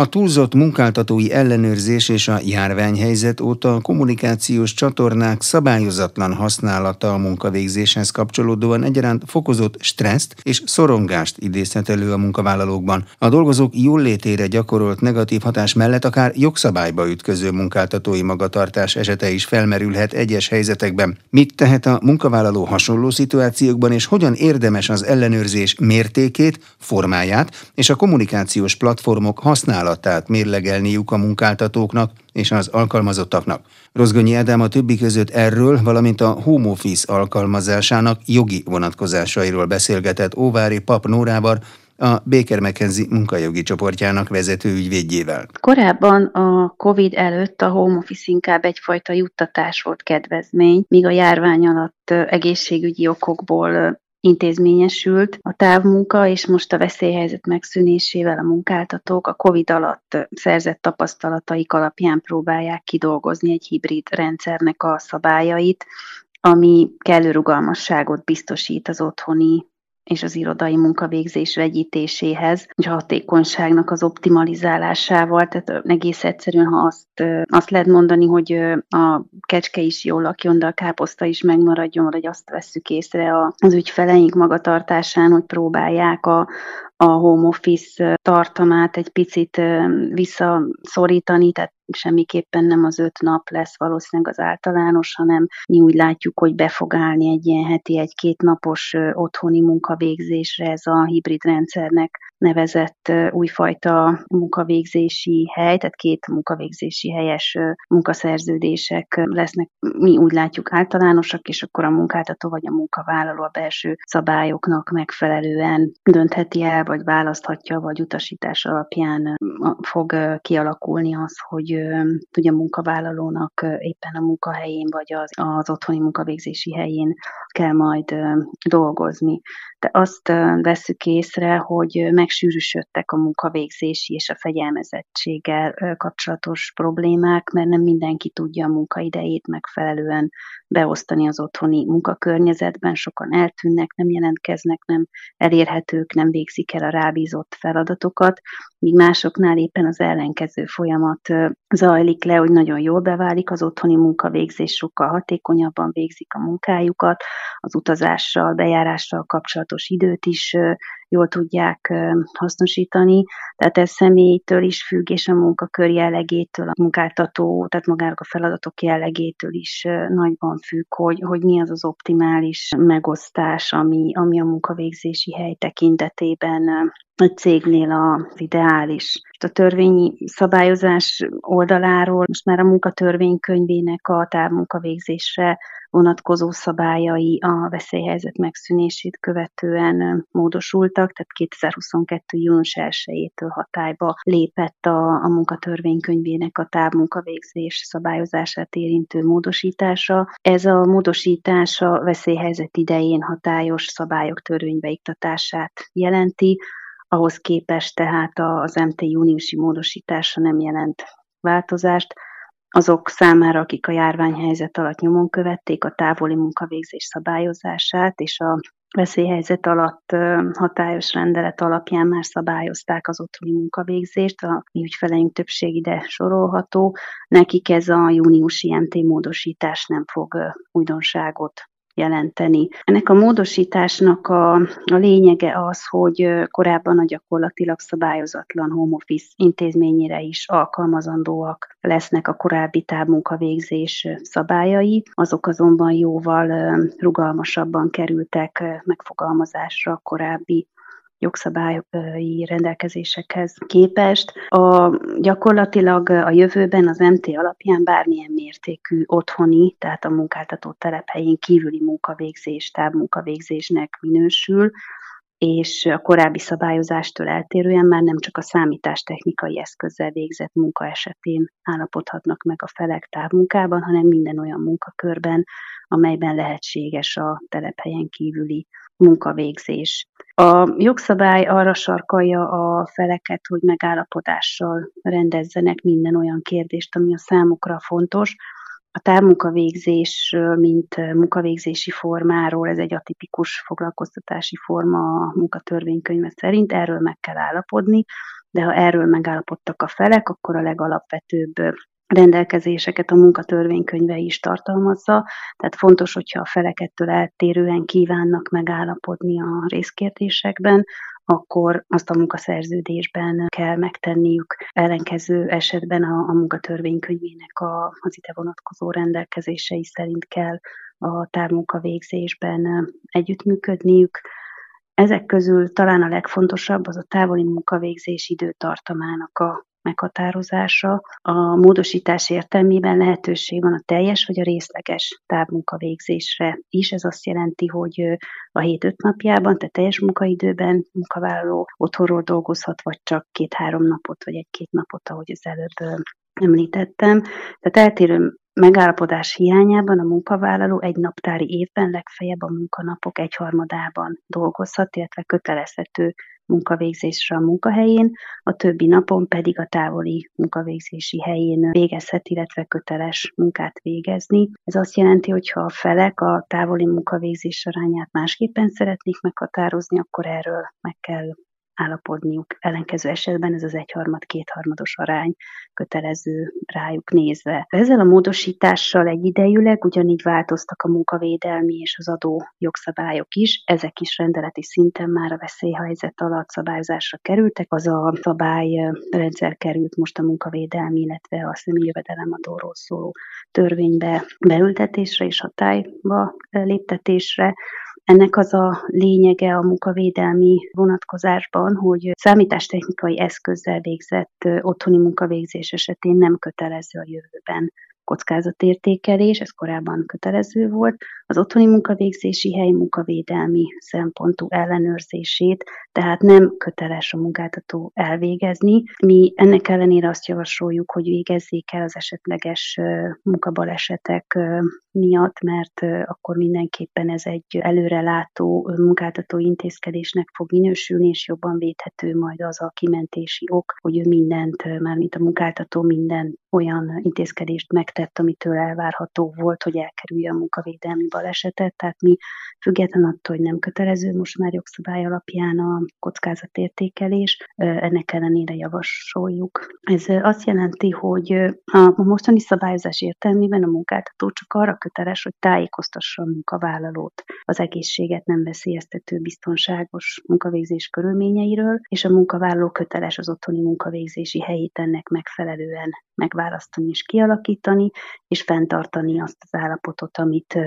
A túlzott munkáltatói ellenőrzés és a járványhelyzet óta a kommunikációs csatornák szabályozatlan használata a munkavégzéshez kapcsolódóan egyaránt fokozott stresszt és szorongást idézhet elő a munkavállalókban. A dolgozók jól létére gyakorolt negatív hatás mellett akár jogszabályba ütköző munkáltatói magatartás esete is felmerülhet egyes helyzetekben. Mit tehet a munkavállaló hasonló szituációkban, és hogyan érdemes az ellenőrzés mértékét, formáját és a kommunikációs platformok használatát használatát mérlegelniük a munkáltatóknak és az alkalmazottaknak. Rozgonyi Ádám a többi között erről, valamint a home office alkalmazásának jogi vonatkozásairól beszélgetett Óvári Pap Nórával, a Baker McKenzie munkajogi csoportjának vezető ügyvédjével. Korábban a COVID előtt a home office inkább egyfajta juttatás volt kedvezmény, míg a járvány alatt egészségügyi okokból intézményesült a távmunka, és most a veszélyhelyzet megszűnésével a munkáltatók a COVID alatt szerzett tapasztalataik alapján próbálják kidolgozni egy hibrid rendszernek a szabályait, ami kellő rugalmasságot biztosít az otthoni és az irodai munkavégzés vegyítéséhez, és a hatékonyságnak az optimalizálásával, tehát egész egyszerűen, ha azt, azt lehet mondani, hogy a kecske is jól lakjon, de a káposzta is megmaradjon, vagy azt vesszük észre az ügyfeleink magatartásán, hogy próbálják a, a home office tartamát egy picit visszaszorítani, tehát semmiképpen nem az öt nap lesz valószínűleg az általános, hanem mi úgy látjuk, hogy be fog állni egy ilyen heti, egy-két napos otthoni munkavégzésre ez a hibrid rendszernek nevezett újfajta munkavégzési hely, tehát két munkavégzési helyes munkaszerződések lesznek, mi úgy látjuk általánosak, és akkor a munkáltató vagy a munkavállaló a belső szabályoknak megfelelően döntheti el, vagy választhatja, vagy utasítás alapján fog kialakulni az, hogy hogy a munkavállalónak éppen a munkahelyén vagy az, az otthoni munkavégzési helyén kell majd dolgozni. De azt veszük észre, hogy megsűrűsödtek a munkavégzési és a fegyelmezettséggel kapcsolatos problémák, mert nem mindenki tudja a munkaidejét megfelelően beosztani az otthoni munkakörnyezetben, sokan eltűnnek, nem jelentkeznek, nem elérhetők, nem végzik el a rábízott feladatokat, míg másoknál éppen az ellenkező folyamat zajlik le, hogy nagyon jól beválik az otthoni munkavégzés, sokkal hatékonyabban végzik a munkájukat, az utazással, bejárással kapcsolatos időt is jól tudják hasznosítani. Tehát ez személytől is függ, és a munkakör jellegétől, a munkáltató, tehát magának a feladatok jellegétől is nagyban függ, hogy, hogy mi az az optimális megosztás, ami, ami a munkavégzési hely tekintetében a cégnél az ideális. A törvényi szabályozás oldaláról most már a munkatörvénykönyvének a távmunkavégzésre vonatkozó szabályai a veszélyhelyzet megszűnését követően módosultak, tehát 2022. június 1-től hatályba lépett a, a munkatörvénykönyvének a távmunkavégzés szabályozását érintő módosítása. Ez a módosítás a veszélyhelyzet idején hatályos szabályok törvénybe iktatását jelenti, ahhoz képest tehát az MT júniusi módosítása nem jelent változást azok számára, akik a járványhelyzet alatt nyomon követték a távoli munkavégzés szabályozását, és a veszélyhelyzet alatt hatályos rendelet alapján már szabályozták az otthoni munkavégzést, a mi ügyfeleink többség ide sorolható, nekik ez a júniusi MT módosítás nem fog újdonságot jelenteni. Ennek a módosításnak a, a lényege az, hogy korábban a gyakorlatilag szabályozatlan home office intézményére is alkalmazandóak lesznek a korábbi távmunkavégzés szabályai, azok azonban jóval rugalmasabban kerültek megfogalmazásra a korábbi jogszabályi rendelkezésekhez képest. A, gyakorlatilag a jövőben az MT alapján bármilyen mértékű otthoni, tehát a munkáltató telephelyén kívüli munkavégzés, távmunkavégzésnek minősül, és a korábbi szabályozástól eltérően már nem csak a számítástechnikai eszközzel végzett munka esetén állapodhatnak meg a felek távmunkában, hanem minden olyan munkakörben, amelyben lehetséges a telephelyen kívüli munkavégzés. A jogszabály arra sarkalja a feleket, hogy megállapodással rendezzenek minden olyan kérdést, ami a számukra fontos. A távmunkavégzés, mint munkavégzési formáról, ez egy atipikus foglalkoztatási forma a munkatörvénykönyve szerint, erről meg kell állapodni, de ha erről megállapodtak a felek, akkor a legalapvetőbb rendelkezéseket a munkatörvénykönyve is tartalmazza, tehát fontos, hogyha a felek ettől eltérően kívánnak megállapodni a részkérdésekben, akkor azt a munkaszerződésben kell megtenniük. Ellenkező esetben a, a munkatörvénykönyvének a, az ide vonatkozó rendelkezései szerint kell a távmunkavégzésben együttműködniük. Ezek közül talán a legfontosabb az a távoli munkavégzés időtartamának a meghatározása. A módosítás értelmében lehetőség van a teljes vagy a részleges távmunkavégzésre is. Ez azt jelenti, hogy a hét öt napjában, tehát teljes munkaidőben munkavállaló otthonról dolgozhat, vagy csak két-három napot, vagy egy-két napot, ahogy az előbb említettem. Tehát eltérő megállapodás hiányában a munkavállaló egy naptári évben legfeljebb a munkanapok egyharmadában dolgozhat, illetve kötelezhető munkavégzésre a munkahelyén, a többi napon pedig a távoli munkavégzési helyén végezhet, illetve köteles munkát végezni. Ez azt jelenti, hogy ha a felek a távoli munkavégzés arányát másképpen szeretnék meghatározni, akkor erről meg kell állapodniuk. Ellenkező esetben ez az egyharmad, kétharmados arány kötelező rájuk nézve. Ezzel a módosítással egyidejűleg ugyanígy változtak a munkavédelmi és az adó jogszabályok is, ezek is rendeleti szinten már a veszélyhelyzet alatt szabályozásra kerültek. Az a szabályrendszer került most a munkavédelmi, illetve a személyjövedelemadóról szóló törvénybe beültetésre és hatályba léptetésre. Ennek az a lényege a munkavédelmi vonatkozásban, hogy számítástechnikai eszközzel végzett otthoni munkavégzés esetén nem kötelező a jövőben kockázatértékelés, ez korábban kötelező volt, az otthoni munkavégzési hely munkavédelmi szempontú ellenőrzését, tehát nem köteles a munkáltató elvégezni. Mi ennek ellenére azt javasoljuk, hogy végezzék el az esetleges munkabalesetek miatt, mert akkor mindenképpen ez egy előrelátó munkáltató intézkedésnek fog minősülni, és jobban védhető majd az a kimentési ok, hogy ő mindent, mármint a munkáltató minden olyan intézkedést megtett, amitől elvárható volt, hogy elkerülje a munkavédelmi balesetet, tehát mi független attól, hogy nem kötelező most már jogszabály alapján a kockázatértékelés, ennek ellenére javasoljuk. Ez azt jelenti, hogy a mostani szabályozás értelmében a munkáltató csak arra köteles, hogy tájékoztassa a munkavállalót az egészséget nem veszélyeztető biztonságos munkavégzés körülményeiről, és a munkavállaló köteles az otthoni munkavégzési helyét ennek megfelelően megválasztani és kialakítani, és fenntartani azt az állapotot, amit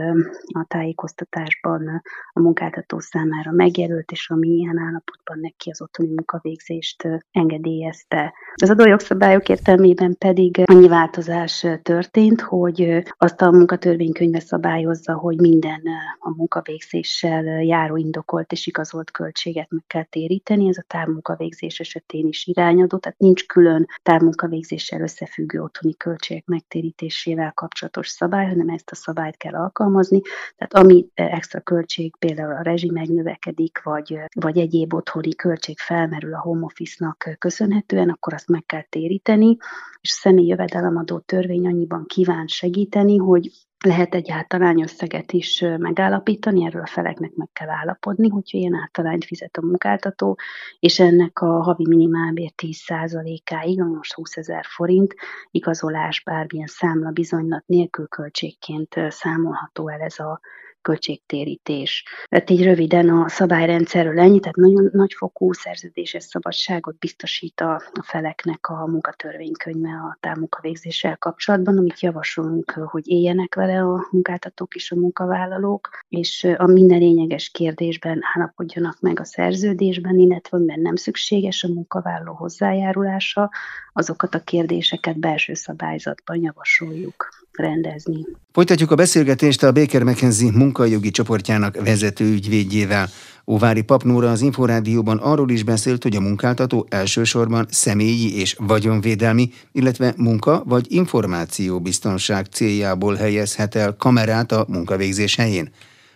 a tájékoztatásban a munkáltató számára megjelölt, és ami ilyen állapotban neki az otthoni munkavégzést engedélyezte. Az adójogszabályok értelmében pedig annyi változás történt, hogy azt a munkatörvénykönyve szabályozza, hogy minden a munkavégzéssel járó indokolt és igazolt költséget meg kell téríteni. Ez a távmunkavégzés esetén is irányadó, tehát nincs külön távmunkavégzéssel összefüggő otthoni költségek megtérítésével kapcsolatos szabály, hanem ezt a szabályt kell alkalmazni. Tehát ami extra költség, például a rezsi megnövekedik, vagy, vagy egyéb otthoni költség felmerül a home office-nak köszönhetően, akkor azt meg kell téríteni, és a személy jövedelemadó törvény annyiban kíván segíteni, hogy lehet egy általányösszeget is megállapítani, erről a feleknek meg kell állapodni, hogyha ilyen általányt fizet a munkáltató, és ennek a havi minimálbér 10%-áig, most 20 ezer forint, igazolás bármilyen számla bizonylat nélkül költségként számolható el ez a költségtérítés. Tehát így röviden a szabályrendszerről ennyi, tehát nagyon nagyfokú szerződéses szabadságot biztosít a, a feleknek a munkatörvénykönyve a távmunkavégzéssel kapcsolatban, amit javasolunk, hogy éljenek vele a munkáltatók és a munkavállalók, és a minden lényeges kérdésben állapodjanak meg a szerződésben, illetve amiben nem szükséges a munkavállaló hozzájárulása, azokat a kérdéseket belső szabályzatban javasoljuk rendezni. Folytatjuk a beszélgetést a Baker McKenzie munkajogi csoportjának vezető ügyvédjével. Óvári Papnóra az Inforádióban arról is beszélt, hogy a munkáltató elsősorban személyi és vagyonvédelmi, illetve munka vagy információbiztonság céljából helyezhet el kamerát a munkavégzés helyén.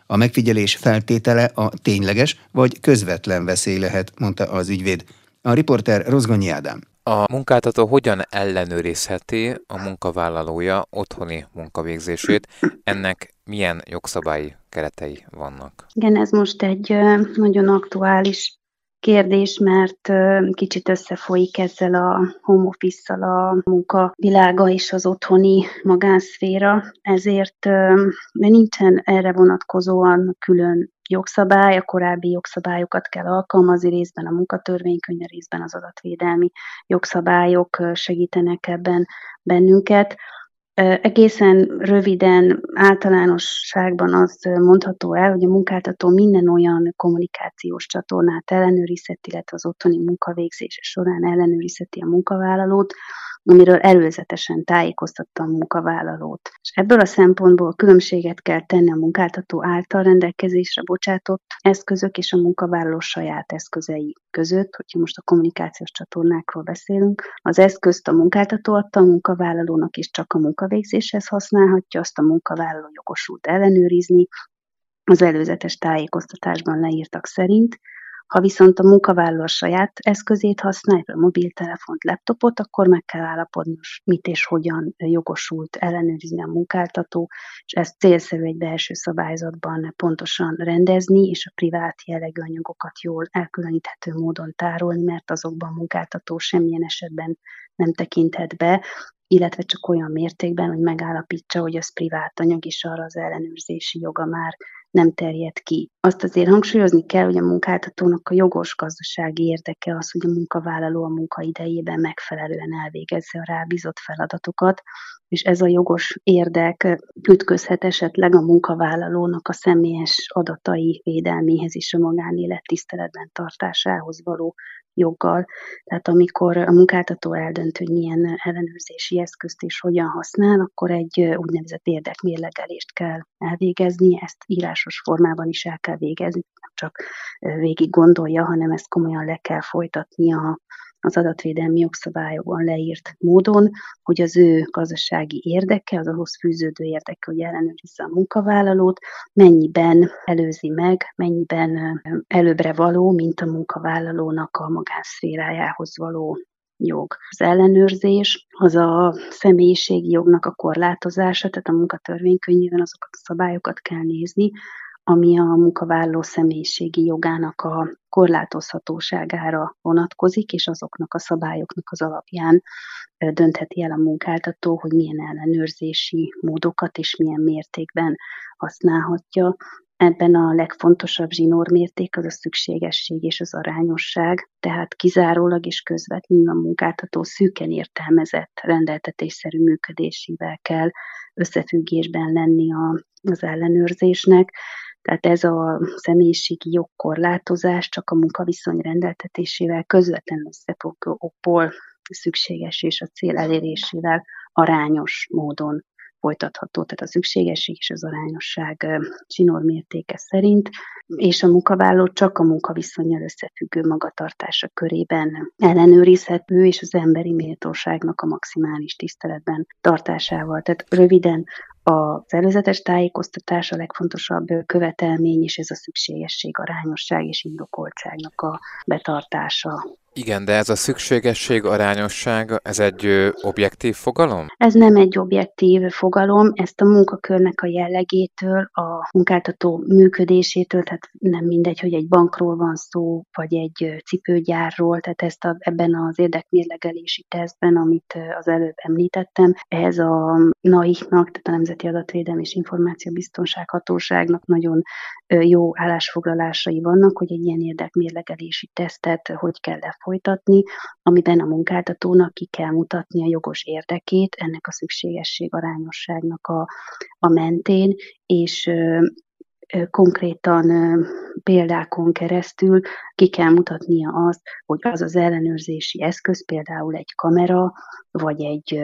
A megfigyelés feltétele a tényleges vagy közvetlen veszély lehet, mondta az ügyvéd. A riporter Rozgonyi Ádám. A munkáltató hogyan ellenőrizheti a munkavállalója otthoni munkavégzését? Ennek milyen jogszabályi keretei vannak? Igen, ez most egy nagyon aktuális kérdés, mert kicsit összefolyik ezzel a home office a munkavilága és az otthoni magánszféra, ezért nincsen erre vonatkozóan külön jogszabály, a korábbi jogszabályokat kell alkalmazni, részben a munkatörvénykönyv, részben az adatvédelmi jogszabályok segítenek ebben bennünket. Egészen röviden, általánosságban az mondható el, hogy a munkáltató minden olyan kommunikációs csatornát ellenőrizheti, illetve az otthoni munkavégzése során ellenőrizheti a munkavállalót, amiről előzetesen tájékoztatta a munkavállalót. És ebből a szempontból különbséget kell tenni a munkáltató által rendelkezésre bocsátott eszközök és a munkavállaló saját eszközei között, hogyha most a kommunikációs csatornákról beszélünk. Az eszközt a munkáltató adta a munkavállalónak, és csak a munkavégzéshez használhatja, azt a munkavállaló jogosult ellenőrizni, az előzetes tájékoztatásban leírtak szerint, ha viszont a munkavállaló a saját eszközét használja, a mobiltelefont, laptopot, akkor meg kell állapodni, mit és hogyan jogosult ellenőrizni a munkáltató, és ezt célszerű egy belső szabályzatban pontosan rendezni, és a privát jellegű anyagokat jól elkülöníthető módon tárolni, mert azokban a munkáltató semmilyen esetben nem tekinthet be, illetve csak olyan mértékben, hogy megállapítsa, hogy az privát anyag, és arra az ellenőrzési joga már nem terjed ki. Azt azért hangsúlyozni kell, hogy a munkáltatónak a jogos gazdasági érdeke az, hogy a munkavállaló a munkaidejében megfelelően elvégezze a rábízott feladatokat, és ez a jogos érdek ütközhet esetleg a munkavállalónak a személyes adatai védelméhez és a magánélet tiszteletben tartásához való joggal. Tehát amikor a munkáltató eldönt, hogy milyen ellenőrzési eszközt és hogyan használ, akkor egy úgynevezett érdekmérlegelést kell elvégezni, ezt írásos formában is el kell végezni, nem csak végig gondolja, hanem ezt komolyan le kell folytatni a az adatvédelmi jogszabályokban leírt módon, hogy az ő gazdasági érdeke, az ahhoz fűződő érdeke, hogy ellenőrizze a munkavállalót, mennyiben előzi meg, mennyiben előbbre való, mint a munkavállalónak a magánszférájához való jog. Az ellenőrzés az a személyiségi jognak a korlátozása, tehát a munkatörvénykönyvében azokat a szabályokat kell nézni, ami a munkavállaló személyiségi jogának a korlátozhatóságára vonatkozik, és azoknak a szabályoknak az alapján döntheti el a munkáltató, hogy milyen ellenőrzési módokat és milyen mértékben használhatja. Ebben a legfontosabb zsinórmérték az a szükségesség és az arányosság, tehát kizárólag és közvetlenül a munkáltató szűken értelmezett rendeltetésszerű működésével kell összefüggésben lenni a, az ellenőrzésnek, tehát ez a személyiségi jogkorlátozás csak a munkaviszony rendeltetésével közvetlenül összefüggő okból szükséges és a cél elérésével arányos módon folytatható, tehát a szükségesség és az arányosság csinor mértéke szerint, és a munkavállaló csak a munkaviszonyjal összefüggő magatartása körében ellenőrizhető, és az emberi méltóságnak a maximális tiszteletben tartásával. Tehát röviden az előzetes tájékoztatás a legfontosabb követelmény, és ez a szükségesség, arányosság és indokoltságnak a betartása. Igen, de ez a szükségesség, arányosság, ez egy objektív fogalom? Ez nem egy objektív fogalom, ezt a munkakörnek a jellegétől, a munkáltató működésétől, tehát nem mindegy, hogy egy bankról van szó, vagy egy cipőgyárról, tehát ezt a, ebben az érdekmérlegelési tesztben, amit az előbb említettem, ez a NAIH-nak, tehát a Nemzeti Adatvédelmi és Információbiztonság Hatóságnak nagyon jó állásfoglalásai vannak, hogy egy ilyen érdekmérlegelési tesztet hogy kell lefolytatni, amiben a munkáltatónak ki kell mutatni a jogos érdekét ennek a szükségesség arányosságnak a, a mentén, és konkrétan példákon keresztül ki kell mutatnia azt, hogy az az ellenőrzési eszköz, például egy kamera, vagy egy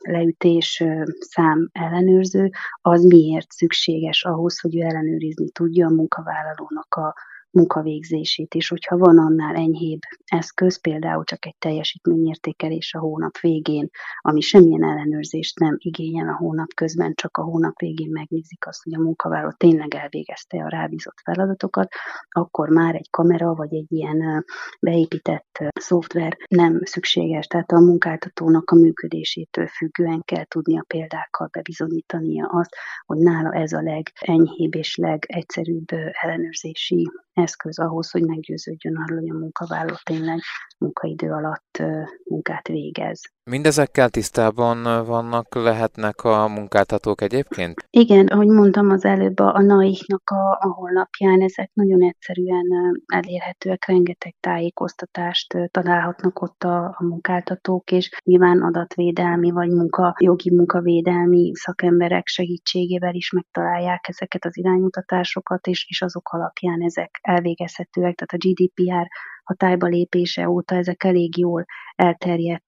leütés szám ellenőrző, az miért szükséges ahhoz, hogy ő ellenőrizni tudja a munkavállalónak a munkavégzését is, hogyha van annál enyhébb eszköz, például csak egy teljesítményértékelés a hónap végén, ami semmilyen ellenőrzést nem igényel a hónap közben, csak a hónap végén megnézik azt, hogy a munkavállaló tényleg elvégezte a rábízott feladatokat, akkor már egy kamera vagy egy ilyen beépített szoftver nem szükséges. Tehát a munkáltatónak a működésétől függően kell tudnia példákkal bebizonyítania azt, hogy nála ez a legenyhébb és legegyszerűbb ellenőrzési eszköz ahhoz, hogy meggyőződjön arról, hogy a munkavállaló tényleg munkaidő alatt munkát végez. Mindezekkel tisztában vannak, lehetnek a munkáltatók egyébként? Igen, ahogy mondtam az előbb, a NAIK-nak a, a honlapján ezek nagyon egyszerűen elérhetőek, rengeteg tájékoztatást találhatnak ott a, a munkáltatók, és nyilván adatvédelmi vagy munka, jogi munkavédelmi szakemberek segítségével is megtalálják ezeket az iránymutatásokat, és, és azok alapján ezek elvégezhetőek, tehát a GDPR hatályba lépése óta ezek elég jól elterjedt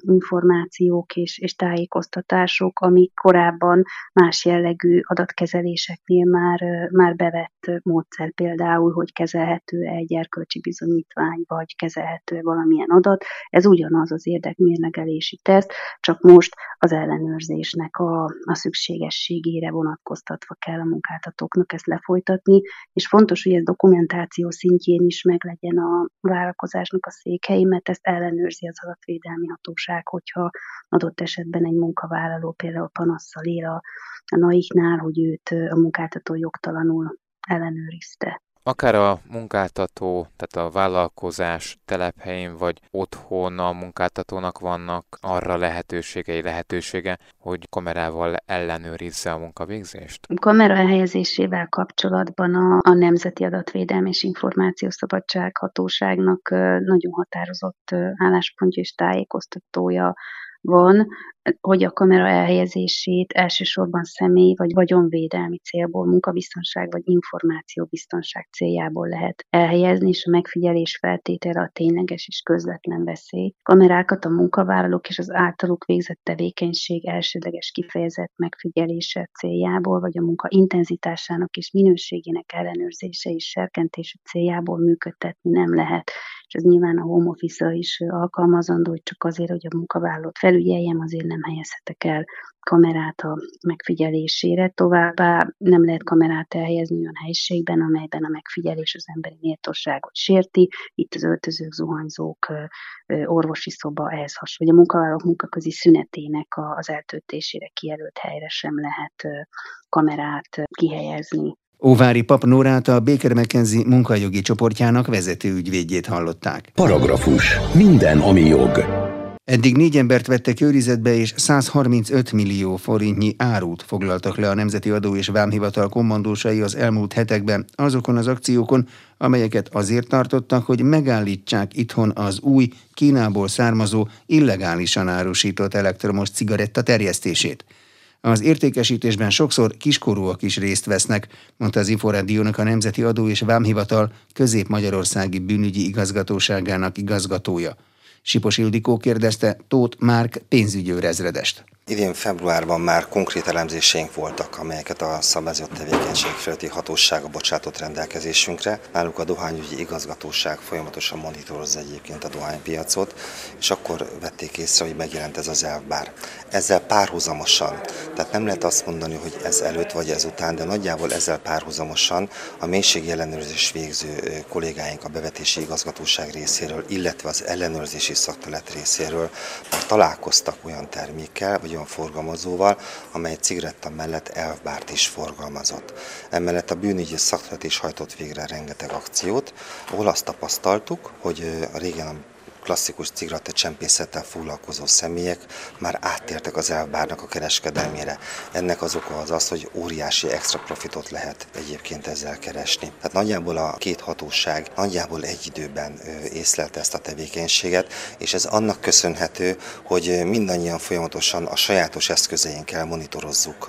információk és, és tájékoztatások, amik korábban más jellegű adatkezeléseknél már, már bevett módszer például, hogy kezelhető egy erkölcsi bizonyítvány, vagy kezelhető valamilyen adat. Ez ugyanaz az érdekmérlegelési teszt, csak most az ellenőrzésnek a, a szükségességére vonatkoztatva kell a munkáltatóknak ezt lefolytatni, és fontos, hogy ez dokumentáció szintjén is meglegyen a vállalkozásnak a székhely, mert ezt ellenőrzi az adatvédelmi hatóság, hogyha adott esetben egy munkavállaló például panasszal él a, a naiknál, hogy őt a munkáltató jogtalanul ellenőrizte akár a munkáltató, tehát a vállalkozás telephelyén vagy otthon a munkáltatónak vannak arra lehetőségei, lehetősége, hogy kamerával ellenőrizze a munkavégzést? Kamera elhelyezésével kapcsolatban a, a Nemzeti Adatvédelmi és Információszabadság Hatóságnak nagyon határozott álláspontja és tájékoztatója van, hogy a kamera elhelyezését elsősorban személy vagy vagyonvédelmi célból, munkabiztonság vagy információbiztonság céljából lehet elhelyezni, és a megfigyelés feltétele a tényleges és közvetlen veszély. Kamerákat a munkavállalók és az általuk végzett tevékenység elsődleges kifejezett megfigyelése céljából, vagy a munka intenzitásának és minőségének ellenőrzése és serkentése céljából működtetni nem lehet és ez nyilván a home office is alkalmazandó, hogy csak azért, hogy a munkavállalót felügyeljem, azért nem helyezhetek el kamerát a megfigyelésére. Továbbá nem lehet kamerát elhelyezni olyan helyiségben, amelyben a megfigyelés az emberi méltóságot sérti. Itt az öltözők, zuhanyzók, orvosi szoba ehhez hasonló, vagy a munkavállalók munkaközi szünetének az eltöltésére kijelölt helyre sem lehet kamerát kihelyezni. Óvári Pap Nórát a Baker McKenzie munkajogi csoportjának vezető ügyvédjét hallották. Paragrafus. Minden, ami jog. Eddig négy embert vettek őrizetbe, és 135 millió forintnyi árut foglaltak le a Nemzeti Adó és Vámhivatal kommandósai az elmúlt hetekben azokon az akciókon, amelyeket azért tartottak, hogy megállítsák itthon az új, Kínából származó, illegálisan árusított elektromos cigaretta terjesztését. Az értékesítésben sokszor kiskorúak is részt vesznek, mondta az Inforádiónak a Nemzeti Adó és Vámhivatal Közép-Magyarországi Bűnügyi Igazgatóságának igazgatója. Sipos Ildikó kérdezte Tóth Márk pénzügyőrezredest. Idén februárban már konkrét elemzéseink voltak, amelyeket a szabályozott tevékenység feletti hatósága bocsátott rendelkezésünkre. Náluk a dohányügyi igazgatóság folyamatosan monitorozza egyébként a dohánypiacot, és akkor vették észre, hogy megjelent ez az elvbár. Ezzel párhuzamosan, tehát nem lehet azt mondani, hogy ez előtt vagy ez után, de nagyjából ezzel párhuzamosan a mélységi ellenőrzés végző kollégáink a bevetési igazgatóság részéről, illetve az ellenőrzési szaktelet részéről már találkoztak olyan termékkel, vagy olyan forgalmazóval, amely cigaretta mellett elvbárt is forgalmazott. Emellett a bűnügyi szakterület is hajtott végre rengeteg akciót, ahol azt tapasztaltuk, hogy a régen klasszikus cigaretta csempészettel foglalkozó személyek már áttértek az elvbárnak a kereskedelmére. Ennek az oka az az, hogy óriási extra profitot lehet egyébként ezzel keresni. Tehát nagyjából a két hatóság nagyjából egy időben észlelte ezt a tevékenységet, és ez annak köszönhető, hogy mindannyian folyamatosan a sajátos eszközeinkkel monitorozzuk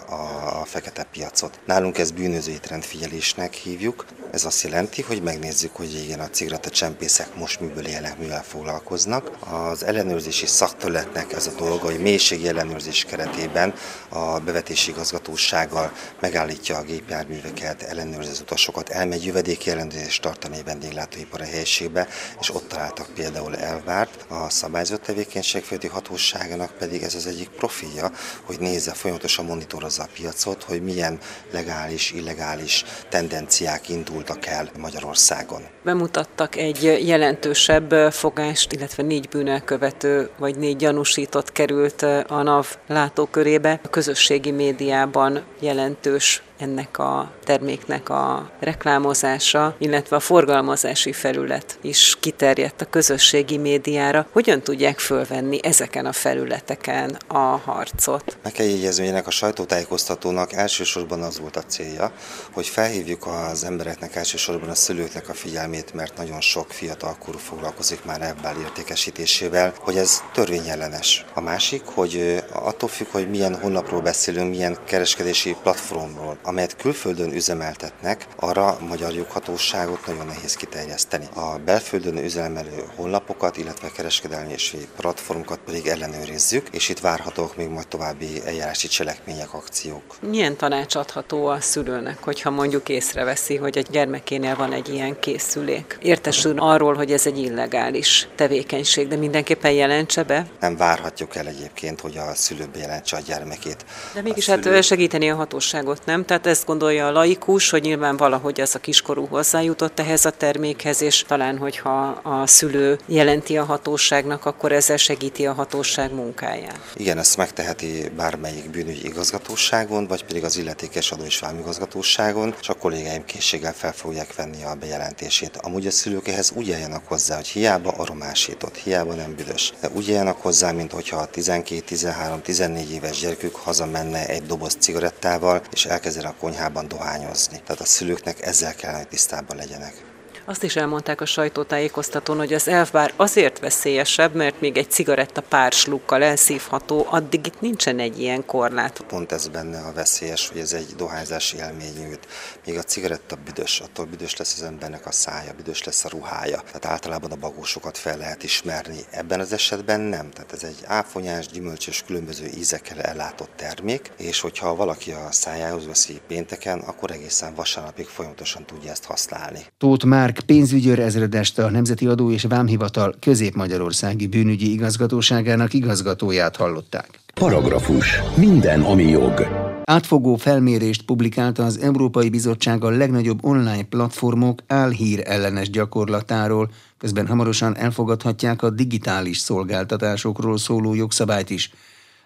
a fekete piacot. Nálunk ez bűnözői trendfigyelésnek hívjuk. Ez azt jelenti, hogy megnézzük, hogy igen, a cigaretta csempészek most miből élnek, mivel foglalkoznak foglalkoznak. Az ellenőrzési szakterületnek ez a dolga, hogy mélységi ellenőrzés keretében a bevetési igazgatósággal megállítja a gépjárműveket, ellenőrzi az utasokat, elmegy jövedéki ellenőrzést tartani vendéglátóipari helyiségbe, és ott találtak például elvárt. A szabályzott tevékenység földi hatóságának pedig ez az egyik profilja, hogy nézze, folyamatosan monitorozza a piacot, hogy milyen legális, illegális tendenciák indultak el Magyarországon. Bemutattak egy jelentősebb fogást illetve négy bűnelkövető vagy négy gyanúsított került a NAV látókörébe. A közösségi médiában jelentős ennek a terméknek a reklámozása, illetve a forgalmazási felület is kiterjedt a közösségi médiára. Hogyan tudják fölvenni ezeken a felületeken a harcot? Meg kell jegyezni, hogy ennek a sajtótájékoztatónak elsősorban az volt a célja, hogy felhívjuk az embereknek, elsősorban a szülőknek a figyelmét, mert nagyon sok fiatal korú foglalkozik már ebből értékesítésével, hogy ez törvényellenes. A másik, hogy attól függ, hogy milyen honlapról beszélünk, milyen kereskedési platformról, amelyet külföldön üzemeltetnek, arra a magyar joghatóságot nagyon nehéz kiterjeszteni. A belföldön üzemelő honlapokat, illetve kereskedelmi és platformokat pedig ellenőrizzük, és itt várhatók még majd további eljárási cselekmények, akciók. Milyen tanács adható a szülőnek, hogyha mondjuk észreveszi, hogy a gyermekénél van egy ilyen készülék? Értesül arról, hogy ez egy illegális tevékenység, de mindenképpen jelentse be? Nem várhatjuk el egyébként, hogy a szülő bejelentse a gyermekét. De mégis hát szülő... hát segíteni a hatóságot, nem? Tehát ezt gondolja a laikus, hogy nyilván valahogy az a kiskorú hozzájutott ehhez a termékhez, és talán, hogyha a szülő jelenti a hatóságnak, akkor ezzel segíti a hatóság munkáját. Igen, ezt megteheti bármelyik bűnügyi igazgatóságon, vagy pedig az illetékes adó és vámigazgatóságon, és a kollégáim készséggel fel fogják venni a bejelentését. Amúgy a szülők ehhez úgy eljönnek hozzá, hogy hiába aromásított, hiába nem büdös, de úgy eljönnek hozzá, mint hogyha a 12, 13, 14 éves gyerekük hazamenne egy doboz cigarettával, és elkezdene a konyhában dohányozni. Tehát a szülőknek ezzel kellene, hogy tisztában legyenek. Azt is elmondták a sajtótájékoztatón, hogy az elfbár azért veszélyesebb, mert még egy cigaretta pár slukkal elszívható, addig itt nincsen egy ilyen korlát. Pont ez benne a veszélyes, hogy ez egy dohányzási élmény Még a cigaretta büdös, attól büdös lesz az embernek a szája, büdös lesz a ruhája. Tehát általában a bagósokat fel lehet ismerni. Ebben az esetben nem. Tehát ez egy áfonyás, gyümölcsös, különböző ízekkel ellátott termék, és hogyha valaki a szájához veszi pénteken, akkor egészen vasárnapig folyamatosan tudja ezt használni. Tóth Márk pénzügyőr ezredest a Nemzeti Adó és Vámhivatal Közép-Magyarországi Bűnügyi Igazgatóságának igazgatóját hallották. Paragrafus. Minden, ami jog. Átfogó felmérést publikálta az Európai Bizottság a legnagyobb online platformok álhír ellenes gyakorlatáról, közben hamarosan elfogadhatják a digitális szolgáltatásokról szóló jogszabályt is.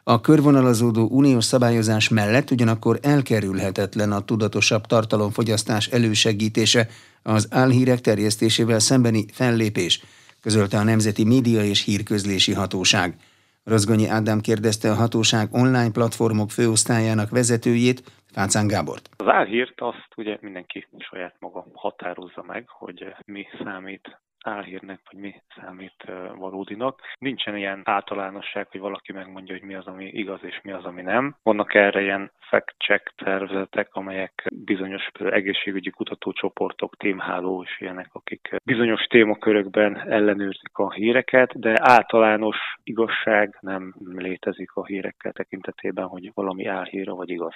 A körvonalazódó uniós szabályozás mellett ugyanakkor elkerülhetetlen a tudatosabb tartalomfogyasztás elősegítése, az álhírek terjesztésével szembeni fellépés, közölte a Nemzeti Média és Hírközlési Hatóság. Rozgonyi Ádám kérdezte a hatóság online platformok főosztályának vezetőjét, Fácán Gábort. Az álhírt azt ugye mindenki saját maga határozza meg, hogy mi számít álhírnek, vagy mi számít valódinak. Nincsen ilyen általánosság, hogy valaki megmondja, hogy mi az, ami igaz és mi az, ami nem. Vannak erre ilyen fact-check szervezetek, amelyek bizonyos egészségügyi kutatócsoportok, témháló és ilyenek, akik bizonyos témakörökben ellenőrzik a híreket, de általános igazság nem létezik a hírekkel tekintetében, hogy valami álhíra vagy igaz.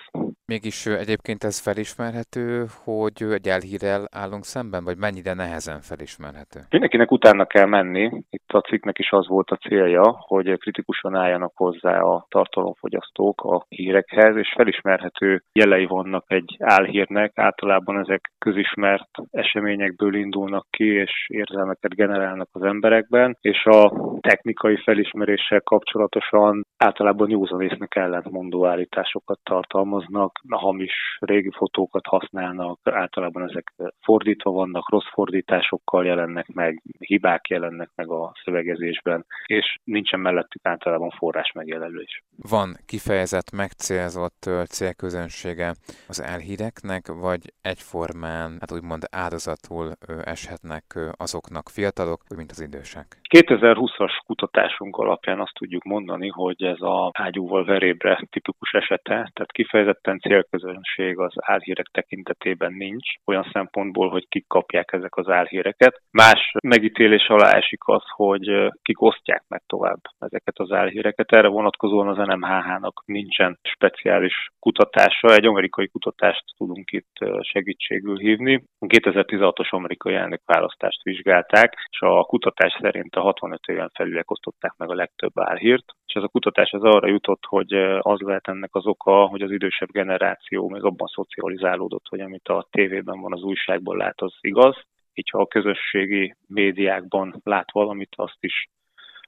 Mégis egyébként ez felismerhető, hogy egy elhírrel állunk szemben, vagy mennyire nehezen felismerhető? Mindenkinek utána kell menni. Itt a cikknek is az volt a célja, hogy kritikusan álljanak hozzá a tartalomfogyasztók a hírekhez, és felismerhető jelei vannak egy álhírnek. Általában ezek közismert eseményekből indulnak ki, és érzelmeket generálnak az emberekben, és a technikai felismeréssel kapcsolatosan általában józanésznek ellentmondó állításokat tartalmaznak, hamis régi fotókat használnak, általában ezek fordítva vannak, rossz fordításokkal jelennek meg, hibák jelennek meg a szövegezésben, és nincsen mellettük általában forrás megjelölés. Van kifejezett, megcélzott célközönsége az elhíreknek, vagy egyformán, hát úgymond áldozatul eshetnek azoknak fiatalok, mint az idősek? 2020-as kutatásunk alapján azt tudjuk mondani, hogy ez a ágyúval verébre tipikus esete, tehát kifejezetten célközönség az álhírek tekintetében nincs, olyan szempontból, hogy kik kapják ezek az álhíreket. Más megítélés alá esik az, hogy kik osztják meg tovább ezeket az álhíreket. Erre vonatkozóan az NMHH-nak nincsen speciális kutatása. Egy amerikai kutatást tudunk itt segítségül hívni. A 2016-os amerikai elnökválasztást vizsgálták, és a kutatás szerint a 65 éven felülek osztották meg a legtöbb álhírt, és ez a kutatás az arra jutott, hogy az lehet ennek az oka, hogy az idősebb generáció még abban szocializálódott, hogy amit a tévében van, az újságban lát, az igaz, így ha a közösségi médiákban lát valamit, azt is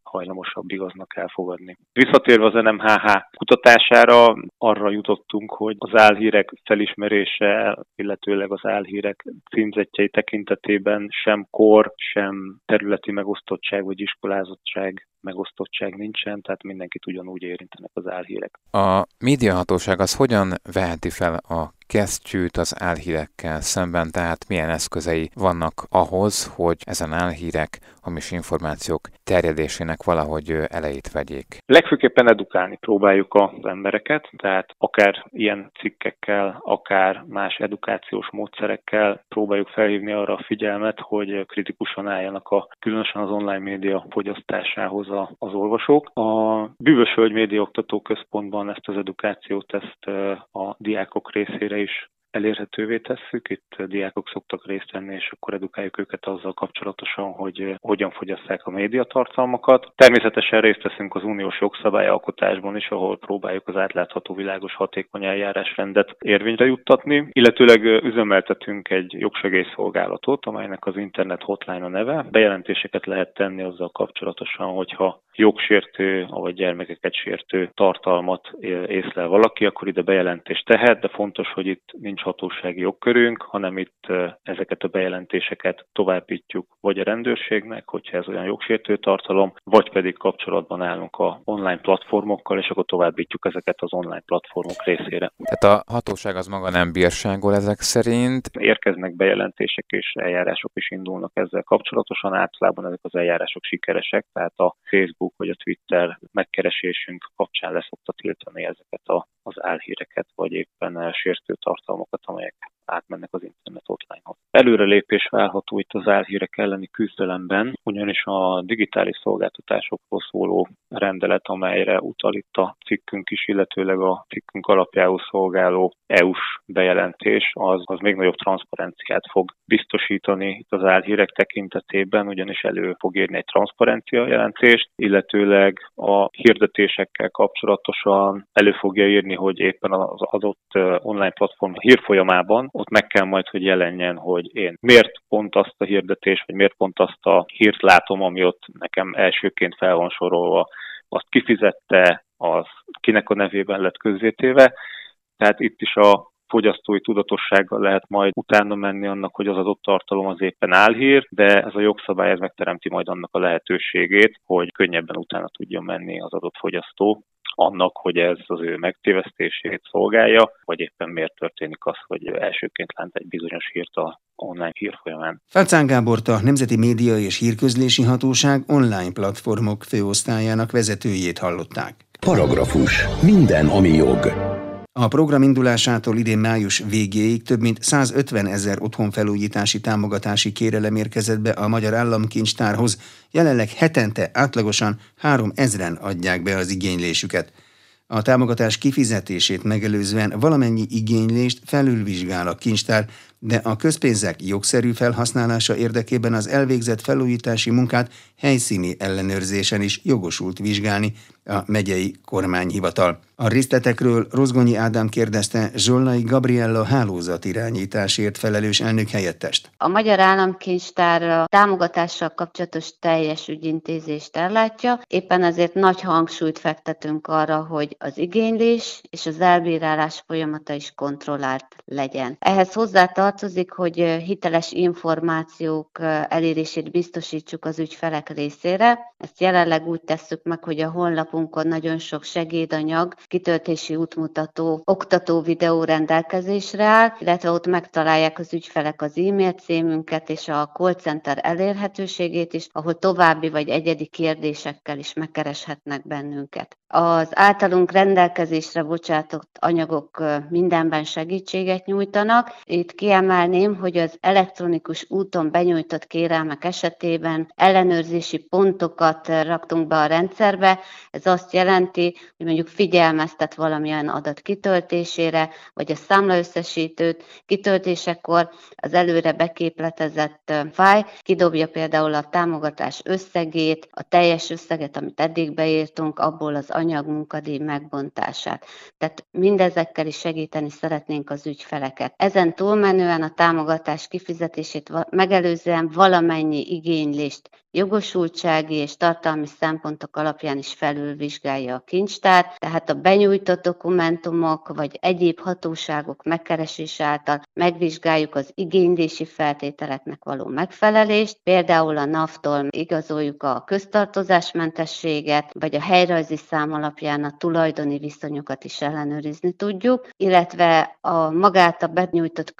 hajlamosabb igaznak elfogadni. Visszatérve az NMHH kutatására, arra jutottunk, hogy az álhírek felismerése, illetőleg az álhírek címzetjei tekintetében sem kor, sem területi megosztottság vagy iskolázottság megosztottság nincsen, tehát mindenkit ugyanúgy érintenek az álhírek. A médiahatóság az hogyan veheti fel a kesztyűt az álhírekkel szemben, tehát milyen eszközei vannak ahhoz, hogy ezen álhírek, hamis információk terjedésének valahogy elejét vegyék? Legfőképpen edukálni próbáljuk az embereket, tehát akár ilyen cikkekkel, akár más edukációs módszerekkel próbáljuk felhívni arra a figyelmet, hogy kritikusan álljanak a, különösen az online média fogyasztásához az olvasók. A Bűvös Hölgy Média Oktató Központban ezt az edukációt ezt a diákok részére is elérhetővé tesszük. Itt diákok szoktak részt venni, és akkor edukáljuk őket azzal kapcsolatosan, hogy hogyan fogyasszák a médiatartalmakat. Természetesen részt veszünk az uniós jogszabályalkotásban is, ahol próbáljuk az átlátható, világos, hatékony eljárásrendet érvényre juttatni, illetőleg üzemeltetünk egy jogsegélyszolgálatot, amelynek az internet hotline a neve. Bejelentéseket lehet tenni azzal kapcsolatosan, hogyha jogsértő, vagy gyermekeket sértő tartalmat észlel valaki, akkor ide bejelentést tehet, de fontos, hogy itt nincs hatósági jogkörünk, hanem itt ezeket a bejelentéseket továbbítjuk vagy a rendőrségnek, hogyha ez olyan jogsértő tartalom, vagy pedig kapcsolatban állunk a online platformokkal, és akkor továbbítjuk ezeket az online platformok részére. Tehát a hatóság az maga nem bírságol ezek szerint? Érkeznek bejelentések és eljárások is indulnak ezzel kapcsolatosan, általában ezek az eljárások sikeresek, tehát a Facebook Facebook vagy a Twitter megkeresésünk kapcsán leszokta tiltani ezeket a, az álhíreket, vagy éppen sértő tartalmakat, amelyek átmennek az internet hotline-hoz. Előrelépés várható itt az álhírek elleni küzdelemben, ugyanis a digitális szolgáltatásokról szóló rendelet, amelyre utal itt a cikkünk is, illetőleg a cikkünk alapjául szolgáló EU-s bejelentés, az, az még nagyobb transzparenciát fog biztosítani itt az álhírek tekintetében, ugyanis elő fog érni egy transzparencia jelentést, illetőleg a hirdetésekkel kapcsolatosan elő fogja írni, hogy éppen az adott online platform hírfolyamában ott meg kell majd, hogy jelenjen, hogy én miért pont azt a hirdetés, vagy miért pont azt a hírt látom, ami ott nekem elsőként fel van sorolva, azt kifizette, az kinek a nevében lett közzétéve. Tehát itt is a fogyasztói tudatossággal lehet majd utána menni annak, hogy az adott tartalom az éppen álhír, de ez a jogszabály ez megteremti majd annak a lehetőségét, hogy könnyebben utána tudjon menni az adott fogyasztó annak, hogy ez az ő megtévesztését szolgálja, vagy éppen miért történik az, hogy elsőként lent egy bizonyos hírt a online hírfolyamán. Felcán Gábort a Nemzeti Média és Hírközlési Hatóság online platformok főosztályának vezetőjét hallották. Paragrafus. Minden, ami jog. A program indulásától idén május végéig több mint 150 ezer otthonfelújítási támogatási kérelem érkezett be a Magyar Államkincstárhoz. Jelenleg hetente átlagosan 3 ezren adják be az igénylésüket. A támogatás kifizetését megelőzően valamennyi igénylést felülvizsgál a kincstár, de a közpénzek jogszerű felhasználása érdekében az elvégzett felújítási munkát helyszíni ellenőrzésen is jogosult vizsgálni a megyei kormányhivatal. A részletekről Rozgonyi Ádám kérdezte Zsolnai Gabriella hálózat irányításért felelős elnök helyettest. A Magyar Államkincstár a támogatással kapcsolatos teljes ügyintézést ellátja, éppen ezért nagy hangsúlyt fektetünk arra, hogy az igénylés és az elbírálás folyamata is kontrollált legyen. Ehhez hozzátartozik, hogy hiteles információk elérését biztosítsuk az ügyfelek részére. Ezt jelenleg úgy tesszük meg, hogy a honlapunkon nagyon sok segédanyag, kitöltési útmutató, oktató videó rendelkezésre áll, illetve ott megtalálják az ügyfelek az e-mail címünket és a call center elérhetőségét is, ahol további vagy egyedi kérdésekkel is megkereshetnek bennünket. Az általunk rendelkezésre bocsátott anyagok mindenben segítséget nyújtanak. Itt kiemelném, hogy az elektronikus úton benyújtott kérelmek esetében ellenőrzési pontokat raktunk be a rendszerbe. Ez azt jelenti, hogy mondjuk figyelmeztet valamilyen adat kitöltésére, vagy a számlaösszesítőt kitöltésekor az előre beképletezett fáj kidobja például a támogatás összegét, a teljes összeget, amit eddig beírtunk, abból az anyagmunkadíj megbontását. Tehát mindezekkel is segíteni szeretnénk az ügyfeleket. Ezen túlmenően a támogatás kifizetését megelőzően valamennyi igénylést jogosultsági és tartalmi szempontok alapján is felülvizsgálja a kincstár, tehát a benyújtott dokumentumok vagy egyéb hatóságok megkeresés által megvizsgáljuk az igénylési feltételeknek való megfelelést, például a NAV-tól igazoljuk a köztartozásmentességet, vagy a helyrajzi szám alapján a tulajdoni viszonyokat is ellenőrizni tudjuk, illetve a magát a benyújtott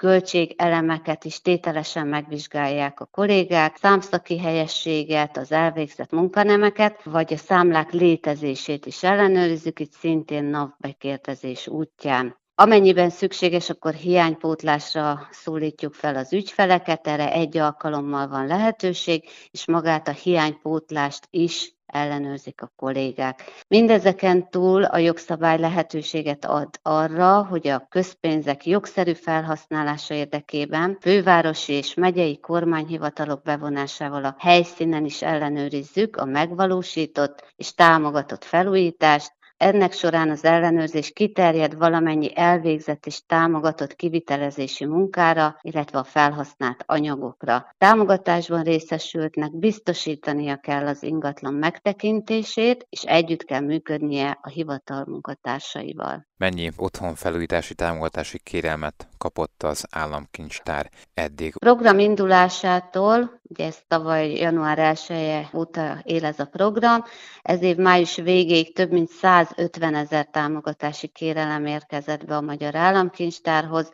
költségelemeket is tételesen megvizsgálják a kollégák, számszaki helyesség, minőséget, az elvégzett munkanemeket, vagy a számlák létezését is ellenőrizzük, itt szintén NAV bekérdezés útján. Amennyiben szükséges, akkor hiánypótlásra szólítjuk fel az ügyfeleket, erre egy alkalommal van lehetőség, és magát a hiánypótlást is ellenőrzik a kollégák. Mindezeken túl a jogszabály lehetőséget ad arra, hogy a közpénzek jogszerű felhasználása érdekében fővárosi és megyei kormányhivatalok bevonásával a helyszínen is ellenőrizzük a megvalósított és támogatott felújítást, ennek során az ellenőrzés kiterjed valamennyi elvégzett és támogatott kivitelezési munkára, illetve a felhasznált anyagokra. Támogatásban részesültnek biztosítania kell az ingatlan megtekintését, és együtt kell működnie a hivatal munkatársaival. Mennyi otthonfelújítási támogatási kérelmet kapott az államkincstár eddig? Program indulásától, ugye ez tavaly január 1 -e óta él ez a program, ez év május végéig több mint 150 ezer támogatási kérelem érkezett be a Magyar Államkincstárhoz,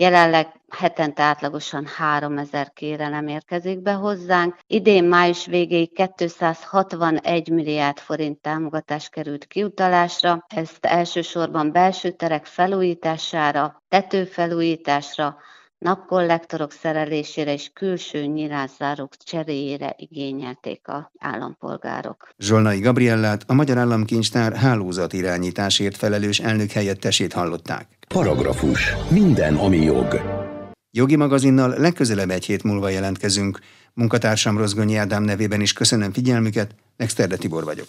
Jelenleg hetente átlagosan 3000 kérelem érkezik be hozzánk. Idén május végéig 261 milliárd forint támogatás került kiutalásra. Ezt elsősorban belső terek felújítására, tetőfelújításra, napkollektorok szerelésére és külső nyilászárók cseréjére igényelték a állampolgárok. Zsolnai Gabriellát, a Magyar Államkincstár hálózat irányításért felelős elnök helyettesét hallották. Paragrafus. Minden, ami jog. Jogi magazinnal legközelebb egy hét múlva jelentkezünk. Munkatársam Rozgonyi Ádám nevében is köszönöm figyelmüket, Exterde Tibor vagyok.